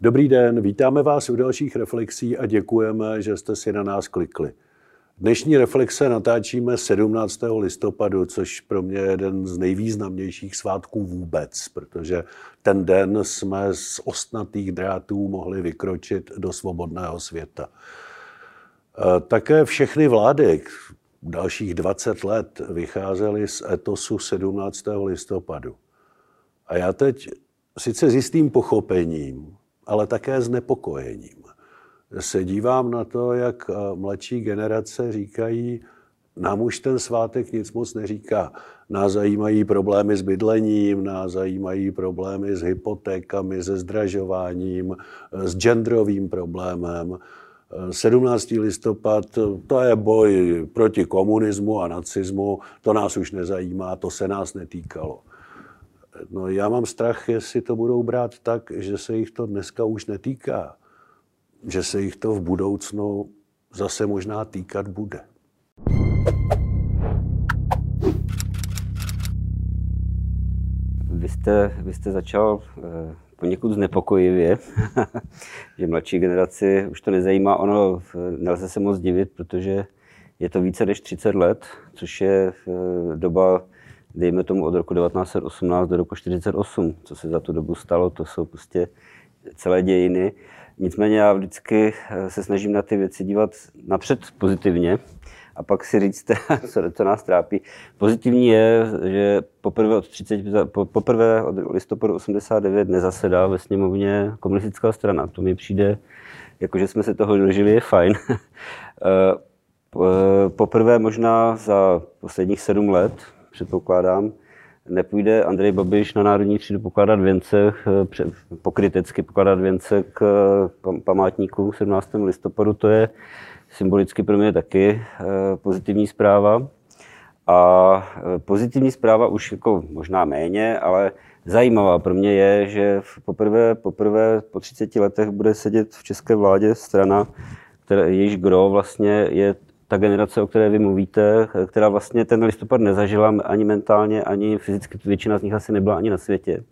Dobrý den, vítáme vás u dalších reflexí a děkujeme, že jste si na nás klikli. Dnešní reflexe natáčíme 17. listopadu, což pro mě je jeden z nejvýznamnějších svátků vůbec, protože ten den jsme z ostnatých drátů mohli vykročit do svobodného světa. E, také všechny vlády dalších 20 let vycházely z etosu 17. listopadu. A já teď sice s jistým pochopením, ale také s nepokojením se dívám na to, jak eh, mladší generace říkají, nám už ten svátek nic moc neříká. Nás zajímají problémy s bydlením, nás zajímají problémy s hypotékami, se zdražováním, eh, s genderovým problémem. 17. Eh, listopad, to je boj proti komunismu a nacismu, to nás už nezajímá, to se nás netýkalo. No já mám strach, jestli to budou brát tak, že se jich to dneska už netýká že se jich to v budoucnu zase možná týkat bude. Vy jste, vy jste začal eh, poněkud znepokojivě, že mladší generaci už to nezajímá. Ono nelze se moc divit, protože je to více než 30 let, což je eh, doba, dejme tomu od roku 1918 do roku 1948. Co se za tu dobu stalo, to jsou prostě celé dějiny. Nicméně já vždycky eh, se snažím na ty věci dívat napřed pozitivně a pak si říct, co, co nás trápí. Pozitivní je, že poprvé od, 30, poprvé od listopadu 89 nezasedá ve sněmovně komunistická strana. To mi přijde, jako že jsme se toho dožili, je fajn. Eh, eh, poprvé možná za posledních sedm let, předpokládám, nepůjde Andrej Babiš na Národní třídu pokládat věnce, eh, pokrytecky pokládat věnce k eh, památníku 17. listopadu, to je symbolicky pro mě taky eh, pozitivní zpráva. A pozitivní zpráva už jako možná méně, ale zajímavá pro mě je, že poprvé, poprvé po 30 letech bude sedět v české vládě strana, která, jejíž gro vlastně je ta generace, o které vy mluvíte, která vlastně ten listopad nezažila ani mentálně, ani fyzicky, většina z nich asi nebyla ani na světě.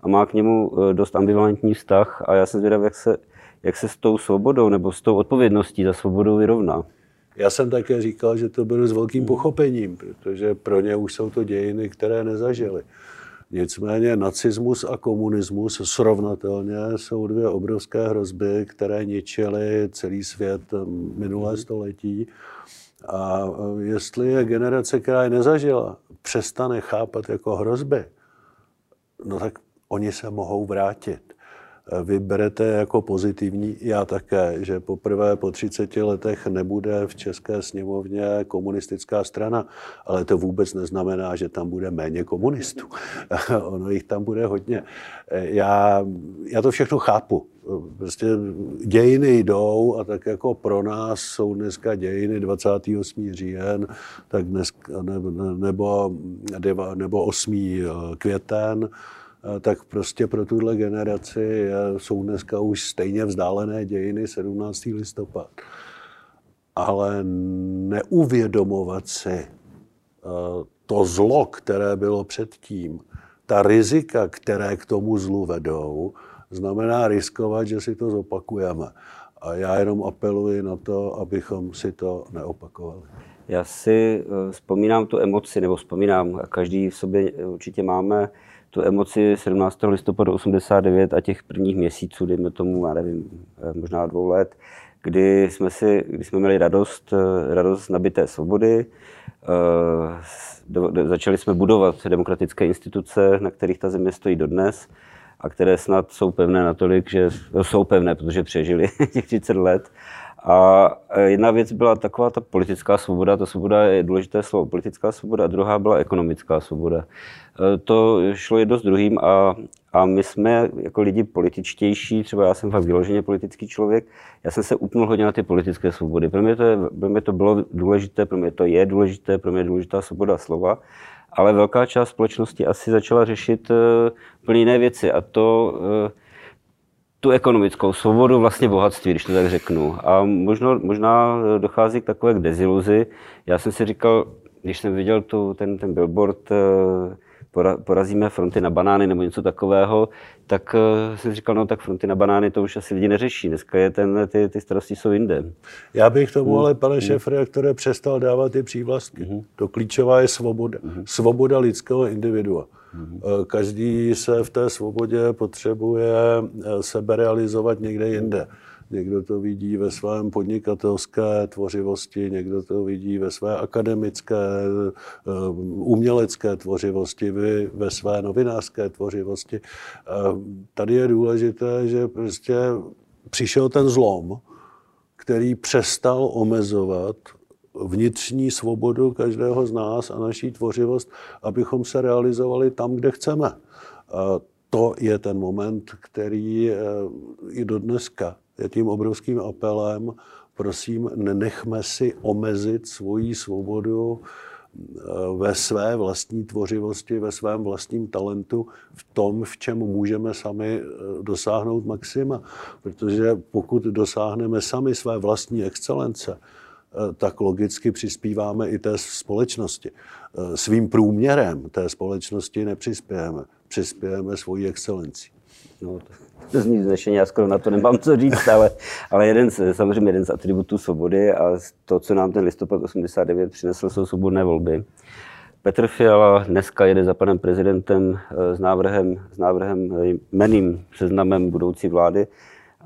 A má k němu eh, dost ambivalentní vztah a já jsem zvědav, jak se, jak se s tou svobodou nebo s tou odpovědností za svobodou vyrovná. Já jsem také říkal, že to bylo s velkým pochopením, protože pro ně už jsou to dějiny, které nezažili. Nicméně nacismus a komunismus srovnatelně jsou dvě obrovské hrozby, které ničily celý svět minulé století. A jestli je generace, která je nezažila, přestane chápat jako hrozby, no tak oni se mohou vrátit vy berete jako pozitivní, já také, že poprvé po 30 letech nebude v České sněmovně komunistická strana, ale to vůbec neznamená, že tam bude méně komunistů. ono jich tam bude hodně. Já, já to všechno chápu. Prostě dějiny jdou a tak jako pro nás jsou dneska dějiny 28. říjen, tak dnes, nebo, nebo 8. květen, Eh, tak prostě pro tuhle generaci jsou dneska už stejně vzdálené dějiny 17. listopad. Ale neuvědomovat si eh, to zlo, které bylo předtím, ta rizika, které k tomu zlu vedou, znamená riskovat, že si to zopakujeme. A já jenom apeluji na to, abychom si to neopakovali. Já si eh, vzpomínám tu emoci, nebo vzpomínám, každý v sobě určitě máme tu emoci 17. listopadu 89 a těch prvních měsíců, dejme tomu, já nevím, eh, možná dvou let, kdy jsme, si, kdy jsme měli radost, eh, radost nabité svobody, eh, do, do, začali jsme budovat demokratické instituce, na kterých ta země stojí dodnes a které snad jsou pevné natolik, že jsou pevné, protože přežili těch 30 let a e, jedna věc byla taková ta politická svoboda, ta svoboda je důležité slovo, politická svoboda, a druhá byla ekonomická svoboda. E, to šlo jedno s druhým a, a my jsme jako lidi političtější, třeba já jsem fakt vyloženě politický člověk, já jsem se upnul hodně na ty politické svobody. Pro mě to, je, pro mě to bylo důležité, pro mě to je důležité, pro mě je důležitá svoboda slova, ale velká část společnosti asi začala řešit uh, úplně jiné věci a to tu ekonomickou svobodu, vlastně bohatství, když to tak řeknu. A možno, možná dochází k takové k deziluzi. Já jsem si říkal, když jsem viděl tu, ten, ten billboard, eh, porazíme fronty na banány nebo něco takového, tak uh, jsem říkal, no tak fronty na banány to už asi lidi neřeší. Dneska je ten, ty, ty starosti jsou jinde. Já bych tomu hmm. ale, pane hmm. šéf redaktore, přestal dávat ty přívlastky. Hmm. To klíčová je svoboda. Hmm. Svoboda lidského individua. Hmm. Každý se v té svobodě potřebuje sebe realizovat někde jinde. Někdo to vidí ve svém podnikatelské tvořivosti, někdo to vidí ve své akademické, eh, umělecké tvořivosti, vy ve své novinářské tvořivosti. Tady je důležité, že prostě přišel ten zlom, který přestal omezovat vnitřní svobodu každého z nás a naší tvořivost, abychom se realizovali tam, kde chceme. To je ten moment, který eh, i do dneska je tím obrovským apelem, prosím, nenechme si omezit svoji svobodu eh, ve své vlastní tvořivosti, ve svém vlastním talentu, v tom, v čem můžeme sami eh, dosáhnout maxima. Protože pokud dosáhneme sami své vlastní excelence, tak logicky přispíváme i té společnosti. Svým průměrem té společnosti nepřispějeme, přispějeme svojí excelencí. No, to zní znešeně, já skoro na to nemám co říct, ale, ale jeden z, samozřejmě jeden z atributů svobody a to, co nám ten listopad 89 přinesl, jsou svobodné volby. Petr Fiala dneska jede za panem prezidentem eh, s návrhem, s návrhem eh, jmeným seznamem budoucí vlády.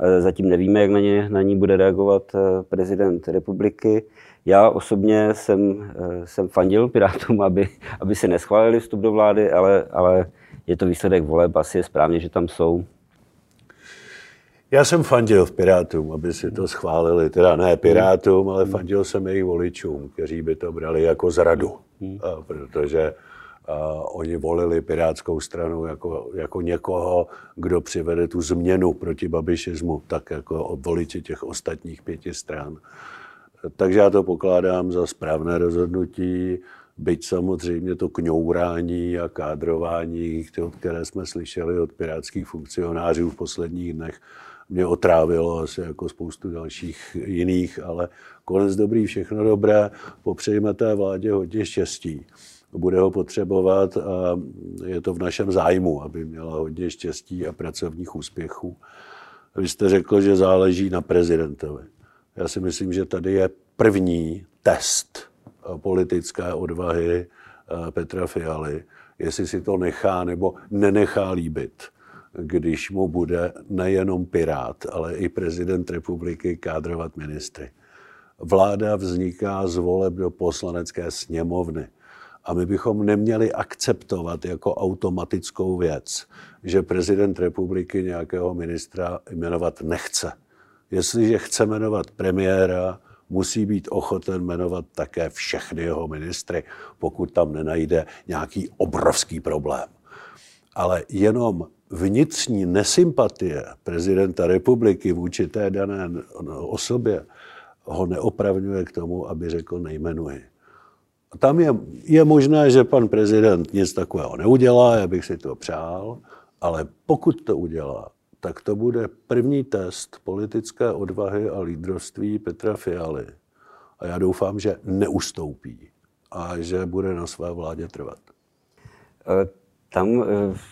Eh, zatím nevíme, jak na, ně, na ní bude reagovat prezident republiky. Já osobně jsem, jsem fandil Pirátům, aby, aby se neschválili vstup do vlády, ale, ale je to výsledek voleb, asi je správně, že tam jsou. Já jsem fandil v Pirátům, aby si to schválili. Teda ne Pirátům, ale fandil jsem jejich voličům, kteří by to brali jako zradu. Hmm. Protože oni volili Pirátskou stranu jako, jako někoho, kdo přivede tu změnu proti babišismu, tak jako voliči těch ostatních pěti stran. Takže já to pokládám za správné rozhodnutí, byť samozřejmě to kňourání a kádrování, které jsme slyšeli od pirátských funkcionářů v posledních dnech, mě otrávilo asi jako spoustu dalších jiných, ale konec dobrý, všechno dobré. Popřejme té vládě hodně štěstí. Bude ho potřebovat a je to v našem zájmu, aby měla hodně štěstí a pracovních úspěchů. Vy jste řekl, že záleží na prezidentovi. Já si myslím, že tady je první test politické odvahy eh, Petra Fialy, jestli si to nechá nebo nenechá líbit když mu bude nejenom Pirát, ale i prezident republiky kádrovat ministry. Vláda vzniká z voleb do poslanecké sněmovny. A my bychom neměli akceptovat jako automatickou věc, že prezident republiky nějakého ministra jmenovat nechce. Jestliže chce jmenovat premiéra, musí být ochoten jmenovat také všechny jeho ministry, pokud tam nenajde nějaký obrovský problém. Ale jenom vnitřní nesympatie prezidenta republiky vůči té dané osobě ho neopravňuje k tomu, aby řekl nejmenuji. Tam je, je možné, že pan prezident nic takového neudělá, já bych si to přál, ale pokud to udělá, tak to bude první test politické odvahy a lídrovství Petra Fialy. A já doufám, že neustoupí a že bude na své vládě trvat. Uh tam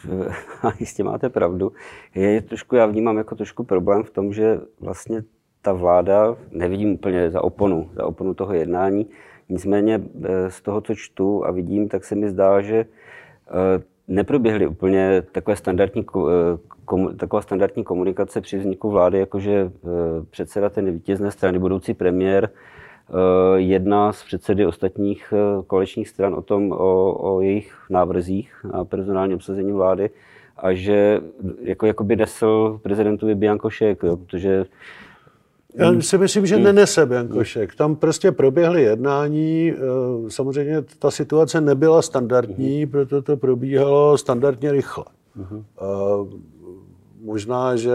a jistě máte pravdu. Je trošku, já vnímám jako trošku problém v tom, že vlastně ta vláda, nevidím úplně za oponu, za oponu toho jednání, nicméně eh, z toho, co čtu a vidím, tak se mi zdá, že eh, neproběhly úplně takové standardní, eh, taková standardní komunikace při vzniku vlády, jakože předseda té nevítězné strany, budoucí premiér, jedna z předsedy ostatních koaličních stran o tom, o, o jejich návrzích na personální obsazení vlády a že jako, jako by nesl prezidentovi Biankošek, protože já si myslím, že nenese Biankošek. Tam prostě proběhly jednání. Eh, samozřejmě ta situace nebyla standardní, proto to probíhalo standardně rychle. Uh-huh. Možná, že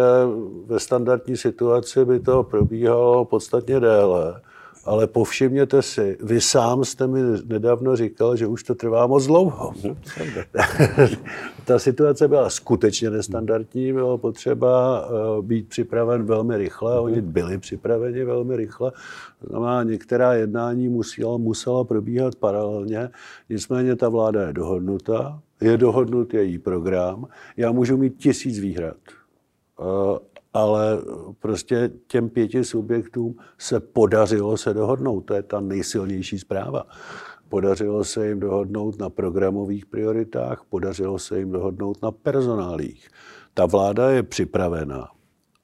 ve standardní situaci by to probíhalo podstatně déle ale povšimněte si, vy sám jste mi nedávno říkal, že už to trvá moc dlouho. Mhm, Ta situace byla skutečně nestandardní, bylo potřeba eh, být připraven velmi rychle, mhm. oni byli připraveni velmi rychle, znamená, některá jednání musela, musela probíhat paralelně, nicméně ta vláda je dohodnuta, je dohodnut její program, já můžu mít tisíc výhrad, eh, ale prostě těm pěti subjektům se podařilo se dohodnout. To je ta nejsilnější zpráva. Podařilo se jim dohodnout na programových prioritách, podařilo se jim dohodnout na personálích. Ta vláda je připravena.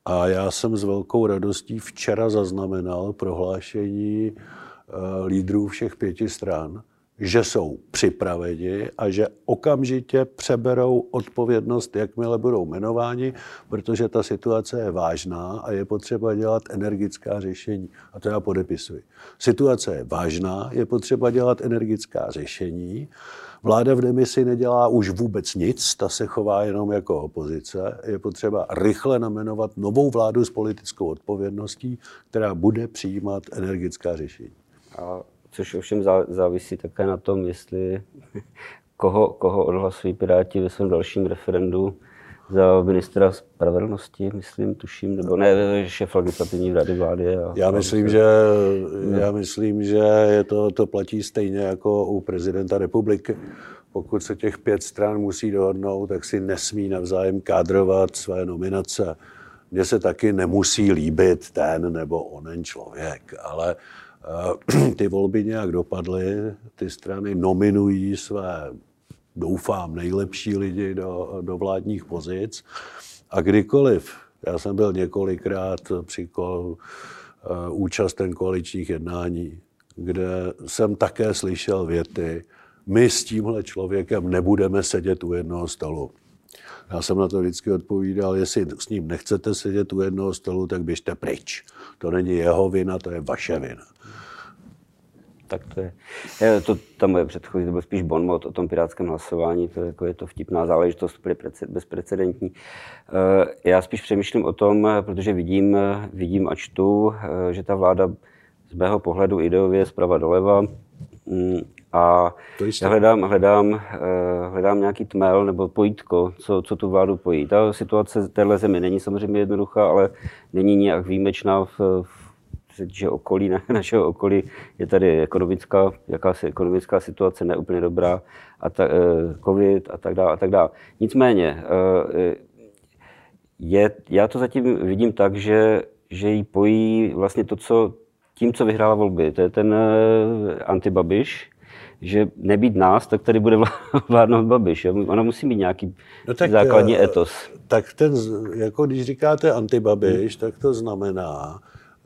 A já jsem s velkou radostí včera zaznamenal prohlášení eh, lídrů všech pěti stran, že jsou připraveni a že okamžitě přeberou odpovědnost, jakmile budou jmenováni, protože ta situace je vážná a je potřeba dělat energická řešení. A to já podepisuji. Situace je vážná, je potřeba dělat energická řešení. Vláda v demisi nedělá už vůbec nic, ta se chová jenom jako opozice. Je potřeba rychle namenovat novou vládu s politickou odpovědností, která bude přijímat energická řešení. A což ovšem závisí také na tom, jestli koho, koho odhlasují Piráti ve svém dalším referendu za ministra spravedlnosti, myslím, tuším, nebo ne, šéf legislativní rady vlády. A já myslím, že, já myslím, že je to, to platí stejně jako u prezidenta republiky. Pokud se těch pět stran musí dohodnout, tak si nesmí navzájem kádrovat své nominace. Mně se taky nemusí líbit ten nebo onen člověk, ale ty volby nějak dopadly, ty strany nominují své, doufám, nejlepší lidi do, do vládních pozic a kdykoliv, já jsem byl několikrát při uh, účasten koaličních jednání, kde jsem také slyšel věty, my s tímhle člověkem nebudeme sedět u jednoho stolu. Já jsem na to vždycky odpovídal, jestli s ním nechcete sedět u jednoho stolu, tak běžte pryč. To není jeho vina, to je vaše vina. Tak to je, je to, ta moje předchozí, to byl spíš bonmot o tom pirátském hlasování, to je, jako je to vtipná záležitost, bezprecedentní. Eh, já spíš přemýšlím o tom, protože vidím, vidím a čtu, eh, že ta vláda z mého pohledu ideově zprava doleva a já hledám, hledám, eh, hledám nějaký tmel nebo pojítko, co, co tu vládu pojí. Ta situace téhle zemi není samozřejmě jednoduchá, ale není nějak výjimečná v, v že okolí, našeho okolí je tady ekonomická, jakási ekonomická situace neúplně dobrá, a ta, eh, covid a tak dále a tak dále. Nicméně, eh, je, já to zatím vidím tak, že, že jí pojí vlastně to, co tím, co vyhrála volby. To je ten antibabiš, že nebýt nás, tak tady bude vládnout Babiš. Ona musí mít nějaký no tak, základní etos. Tak ten, jako když říkáte antibabiš, hmm. tak to znamená,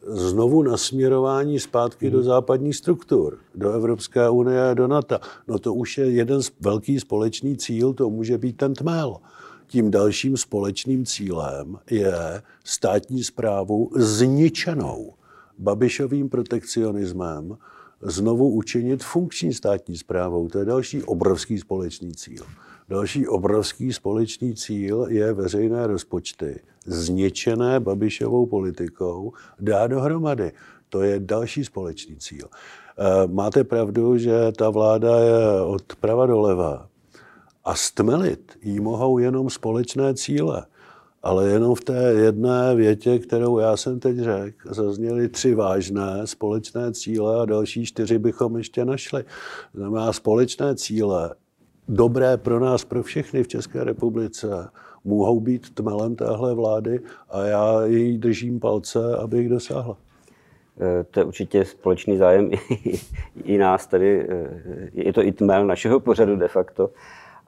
znovu nasměrování zpátky hmm. do západních struktur, do Evropské unie a do NATO. No to už je jeden velký společný cíl, to může být ten tmel. Tím dalším společným cílem je státní zprávu zničenou Babišovým protekcionismem znovu učinit funkční státní zprávou. To je další obrovský společný cíl. Další obrovský společný cíl je veřejné rozpočty, zničené Babišovou politikou, dá dohromady. To je další společný cíl. Eh, máte pravdu, že ta vláda je od prava doleva a stmelit jí mohou jenom společné cíle. Ale jenom v té jedné větě, kterou já jsem teď řekl, zazněly tři vážné společné cíle a další čtyři bychom ještě našli. Znamená společné cíle dobré pro nás, pro všechny v České republice, mohou být tmelem téhle vlády a já jí držím palce, aby jich dosáhla. Eh, to je určitě společný zájem i nás tady. Eh, je to i tmel našeho pořadu de facto.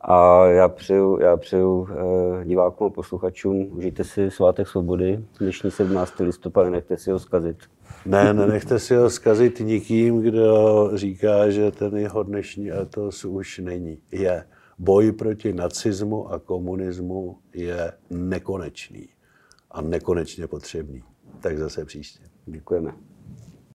A já přeju, já přeju eh, divákům a posluchačům, užijte si svátek svobody, dnešní 17. listopad, nechte si ho zkazit. Ne, nenechte si ho zkazit nikým, kdo říká, že ten jeho dnešní etos už není. Je. Boj proti nacismu a komunismu je nekonečný a nekonečně potřebný. Tak zase příště. Děkujeme.